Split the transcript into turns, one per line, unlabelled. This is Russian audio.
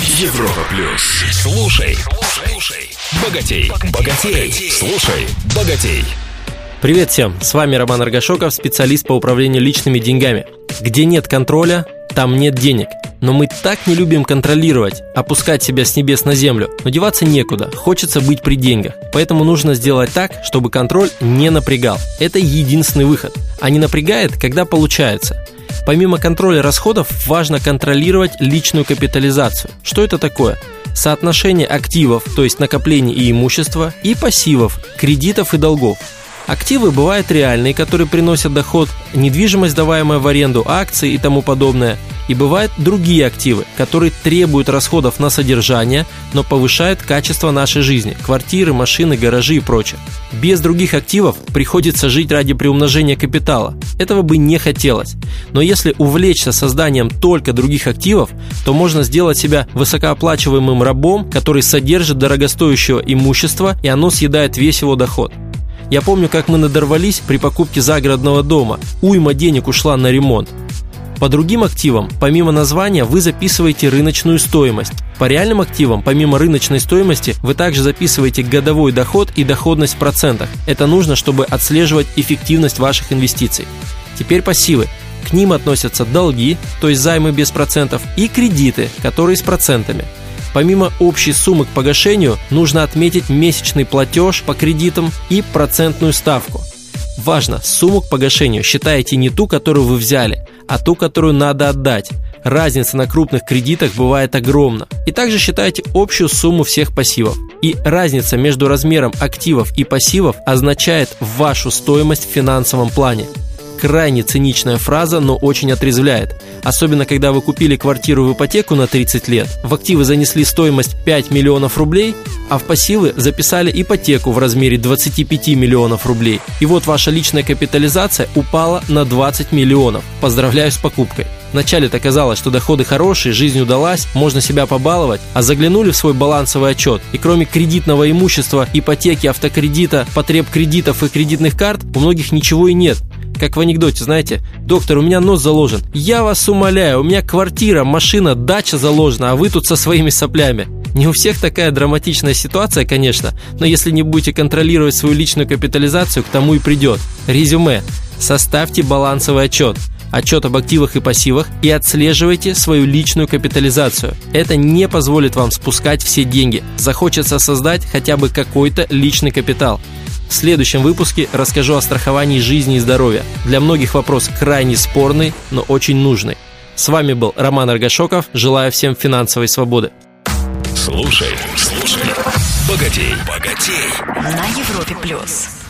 Европа плюс. Слушай, слушай, богатей, богатей, слушай, богатей.
Привет всем, с вами Роман Аргашоков, специалист по управлению личными деньгами. Где нет контроля, там нет денег. Но мы так не любим контролировать, опускать себя с небес на землю. Но деваться некуда, хочется быть при деньгах. Поэтому нужно сделать так, чтобы контроль не напрягал. Это единственный выход. А не напрягает, когда получается. Помимо контроля расходов, важно контролировать личную капитализацию. Что это такое? Соотношение активов, то есть накоплений и имущества, и пассивов, кредитов и долгов. Активы бывают реальные, которые приносят доход, недвижимость, даваемая в аренду, акции и тому подобное. И бывают другие активы, которые требуют расходов на содержание, но повышают качество нашей жизни – квартиры, машины, гаражи и прочее. Без других активов приходится жить ради приумножения капитала. Этого бы не хотелось. Но если увлечься созданием только других активов, то можно сделать себя высокооплачиваемым рабом, который содержит дорогостоящего имущества, и оно съедает весь его доход. Я помню, как мы надорвались при покупке загородного дома. Уйма денег ушла на ремонт. По другим активам, помимо названия, вы записываете рыночную стоимость. По реальным активам, помимо рыночной стоимости, вы также записываете годовой доход и доходность в процентах. Это нужно, чтобы отслеживать эффективность ваших инвестиций. Теперь пассивы. К ним относятся долги, то есть займы без процентов, и кредиты, которые с процентами. Помимо общей суммы к погашению, нужно отметить месячный платеж по кредитам и процентную ставку. Важно, сумму к погашению считаете не ту, которую вы взяли, а ту, которую надо отдать. Разница на крупных кредитах бывает огромна. И также считайте общую сумму всех пассивов. И разница между размером активов и пассивов означает вашу стоимость в финансовом плане крайне циничная фраза, но очень отрезвляет. Особенно, когда вы купили квартиру в ипотеку на 30 лет, в активы занесли стоимость 5 миллионов рублей, а в пассивы записали ипотеку в размере 25 миллионов рублей. И вот ваша личная капитализация упала на 20 миллионов. Поздравляю с покупкой. Вначале-то казалось, что доходы хорошие, жизнь удалась, можно себя побаловать, а заглянули в свой балансовый отчет, и кроме кредитного имущества, ипотеки, автокредита, потреб кредитов и кредитных карт, у многих ничего и нет. Как в анекдоте, знаете, доктор, у меня нос заложен. Я вас умоляю, у меня квартира, машина, дача заложена, а вы тут со своими соплями. Не у всех такая драматичная ситуация, конечно, но если не будете контролировать свою личную капитализацию, к тому и придет. Резюме. Составьте балансовый отчет отчет об активах и пассивах и отслеживайте свою личную капитализацию. Это не позволит вам спускать все деньги. Захочется создать хотя бы какой-то личный капитал. В следующем выпуске расскажу о страховании жизни и здоровья. Для многих вопрос крайне спорный, но очень нужный. С вами был Роман Аргашоков. Желаю всем финансовой свободы.
Слушай, слушай, богатей, богатей.
На Европе плюс.